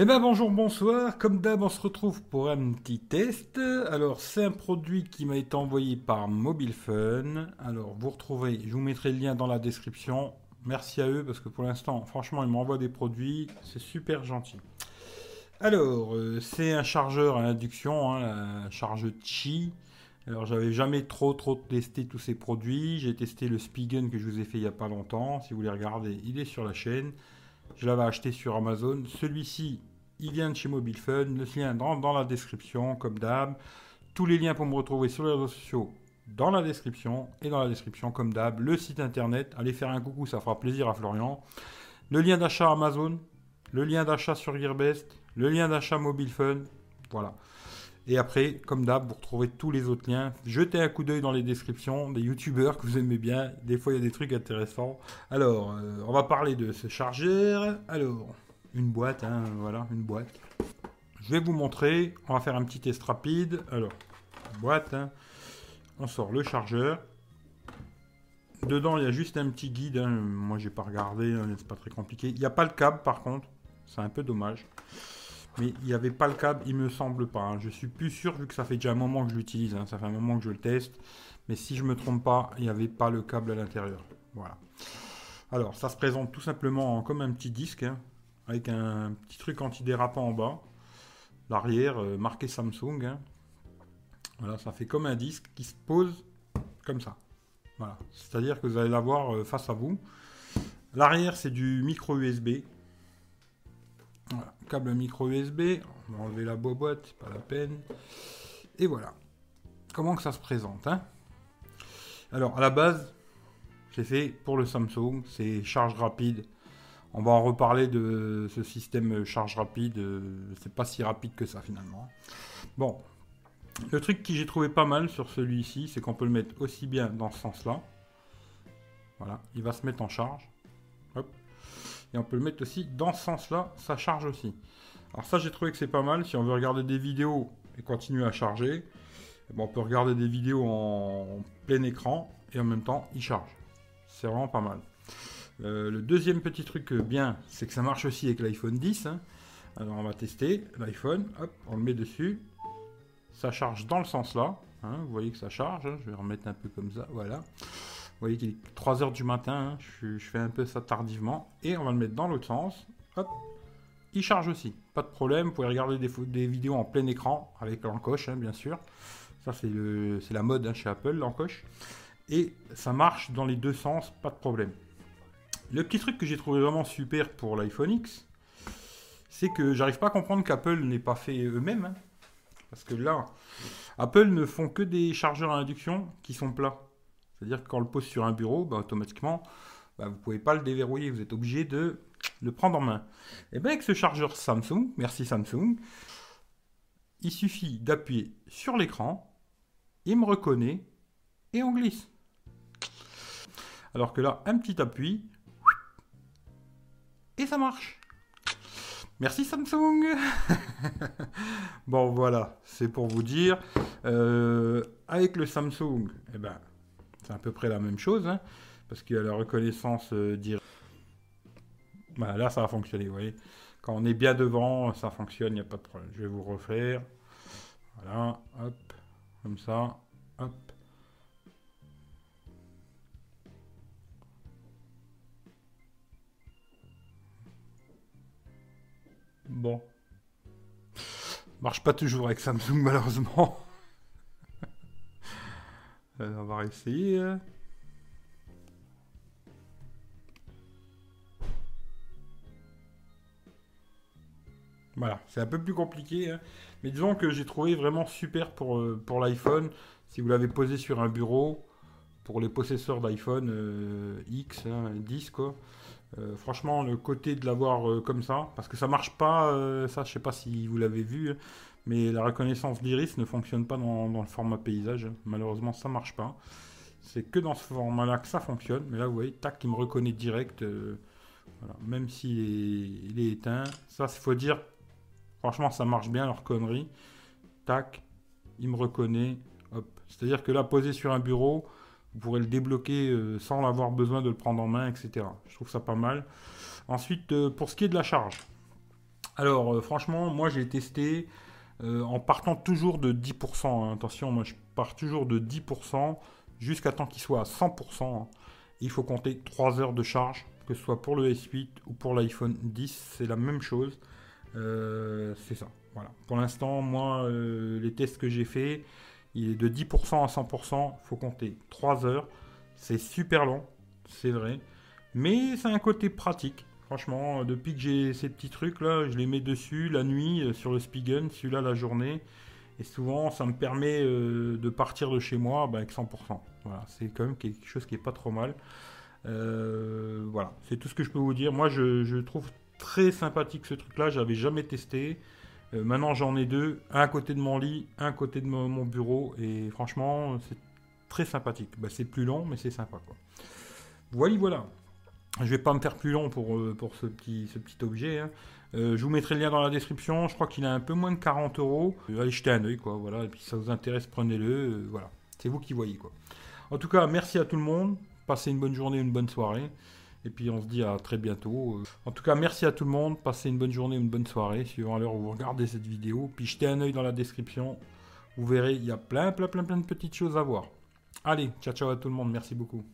Eh ben bonjour, bonsoir. Comme d'hab, on se retrouve pour un petit test. Alors, c'est un produit qui m'a été envoyé par Mobile Fun. Alors, vous retrouverez, je vous mettrai le lien dans la description. Merci à eux parce que pour l'instant, franchement, ils m'envoient des produits. C'est super gentil. Alors, euh, c'est un chargeur à induction, hein, la charge Qi. Alors, j'avais jamais trop trop testé tous ces produits. J'ai testé le Spigen que je vous ai fait il y a pas longtemps. Si vous voulez regarder, il est sur la chaîne. Je l'avais acheté sur Amazon. Celui-ci, il vient de chez Mobile Fun. Le lien dans, la description, comme d'hab. Tous les liens pour me retrouver sur les réseaux sociaux dans la description. Et dans la description, comme d'hab, le site internet. Allez faire un coucou, ça fera plaisir à Florian. Le lien d'achat Amazon. Le lien d'achat sur Gearbest. Le lien d'achat Mobile Fun. Voilà. Et après, comme d'hab, vous retrouvez tous les autres liens. Jetez un coup d'œil dans les descriptions des youtubeurs que vous aimez bien. Des fois, il y a des trucs intéressants. Alors, euh, on va parler de ce chargeur. Alors, une boîte, hein, voilà, une boîte. Je vais vous montrer. On va faire un petit test rapide. Alors, boîte. hein. On sort le chargeur. Dedans, il y a juste un petit guide. hein. Moi, j'ai pas regardé. hein, C'est pas très compliqué. Il n'y a pas le câble, par contre. C'est un peu dommage. Mais il n'y avait pas le câble, il me semble pas. Je suis plus sûr vu que ça fait déjà un moment que je l'utilise. Ça fait un moment que je le teste. Mais si je me trompe pas, il n'y avait pas le câble à l'intérieur. Voilà. Alors, ça se présente tout simplement comme un petit disque, avec un petit truc antidérapant en bas. L'arrière euh, marqué Samsung. hein. Voilà, ça fait comme un disque qui se pose comme ça. Voilà. C'est-à-dire que vous allez l'avoir euh, face à vous. L'arrière, c'est du micro USB. Voilà, câble micro USB. On va enlever la boîte, pas la peine. Et voilà. Comment que ça se présente hein? Alors, à la base, c'est fait pour le Samsung. C'est charge rapide. On va en reparler de ce système charge rapide. euh, C'est pas si rapide que ça finalement. Bon. Le truc que j'ai trouvé pas mal sur celui-ci, c'est qu'on peut le mettre aussi bien dans ce sens-là. Voilà, il va se mettre en charge. Et on peut le mettre aussi dans ce sens-là, ça charge aussi. Alors ça, j'ai trouvé que c'est pas mal. Si on veut regarder des vidéos et continuer à charger, eh ben, on peut regarder des vidéos en plein écran et en même temps, il charge. C'est vraiment pas mal. Euh, le deuxième petit truc euh, bien, c'est que ça marche aussi avec l'iPhone 10. hein. Alors on va tester l'iPhone. Hop, on le met dessus. Ça charge dans le sens là. hein. Vous voyez que ça charge. hein. Je vais remettre un peu comme ça. Voilà. Vous voyez qu'il est 3h du matin, je, fais un peu ça tardivement. Et on va le mettre dans l'autre sens. Hop, il charge aussi. Pas de problème, vous pouvez regarder des, vidéos en plein écran avec l'encoche, bien sûr. Ça, c'est la mode chez Apple, l'encoche. Et ça marche dans les deux sens, pas de problème. Le petit truc que j'ai trouvé vraiment super pour l'iPhone X, c'est que j'arrive pas à comprendre qu'Apple n'ait pas fait eux-mêmes. hein. Parce que là, Apple ne font que des chargeurs à induction qui sont plats. C'est-à-dire que le pose sur un bureau, bah, automatiquement, bah, vous ne pouvez pas le déverrouiller. Vous êtes obligé de le prendre en main. Et bien avec ce chargeur Samsung, merci Samsung, il suffit d'appuyer sur l'écran, il me reconnaît et on glisse. Alors que là, un petit appui et ça marche. Merci Samsung. bon voilà, c'est pour vous dire. Euh, avec le Samsung, eh ben, c'est à peu près la même chose, hein, parce qu'il y a la reconnaissance euh, directe. Voilà, là, ça va fonctionner, vous voyez. Quand on est bien devant, ça fonctionne, il n'y a pas de problème. Je vais vous refaire. Voilà, hop, comme ça, hop. Bon. Marche pas toujours avec Samsung, malheureusement. Euh, on va réessayer. hein. Voilà, c'est un peu plus compliqué. hein. Mais disons que j'ai trouvé vraiment super pour, euh, pour l'iPhone. Si vous l'avez posé sur un bureau, pour les possesseurs d'iPhone euh, X, hein, 10 quoi. Euh, franchement, le côté de l'avoir euh, comme ça, parce que ça marche pas, euh, ça je sais pas si vous l'avez vu, mais la reconnaissance d'iris ne fonctionne pas dans, dans le format paysage. Malheureusement, ça marche pas. C'est que dans ce format-là que ça fonctionne. Mais là, vous voyez, tac, il me reconnaît direct. Même s'il est, il est éteint. Ça, il faut dire, franchement, ça marche bien, leur connerie. Tac, il me reconnaît. Hop. C'est-à-dire que là, posé sur un bureau, vous pourrez le débloquer euh, sans avoir besoin de le prendre en main, etc. Je trouve ça pas mal. Ensuite, euh, pour ce qui est de la charge. Alors, euh, franchement, moi j'ai testé en partant toujours de 10%. Hein. Attention, moi je pars toujours de 10% jusqu'à temps qu'il soit à 100%. Hein. Il faut compter 3 heures de charge, que ce soit pour le S8 ou pour l'iPhone 10, c'est la même chose. C'est ça. Voilà. Pour l'instant, moi, les tests que j'ai fait, il est de 10% à 100%. Il faut compter 3 heures. C'est super long, c'est vrai. Mais c'est un côté pratique. Franchement, depuis que j'ai ces petits trucs là, je les mets dessus la nuit euh, sur le Spigen, celui-là la journée. Et souvent, ça me permet euh, de partir de chez moi bah, avec 100%. Voilà, c'est quand même quelque chose qui est pas trop mal. Euh, voilà, c'est tout ce que je peux vous dire. Moi, je, trouve très sympathique ce truc-là. J'avais jamais testé. Maintenant, j'en ai deux, un côté de mon lit, un côté de mon, bureau. Et franchement, c'est très sympathique. Bah, c'est plus long, mais c'est sympa. Quoi. Voilà, voilà. Je vais pas me faire plus long pour, euh, pour ce, petit, ce petit objet. Hein. Euh, je vous mettrai le lien dans la description. Je crois qu'il a un peu moins de 40 euros. Euh, allez jeter un oeil, quoi. Voilà. Et puis si ça vous intéresse, prenez-le. voilà. C'est vous qui voyez, quoi. En tout cas, merci à tout le monde. Passez une bonne journée, une bonne soirée. Et puis on se dit à très bientôt. En tout cas, merci à tout le monde. Passez une bonne journée, une bonne soirée, suivant l'heure où vous regardez cette vidéo. Puis jetez un oeil dans la description. Vous verrez, il y a plein, plein, plein, plein de petites choses à voir. Allez, ciao, ciao à tout le monde. Merci beaucoup.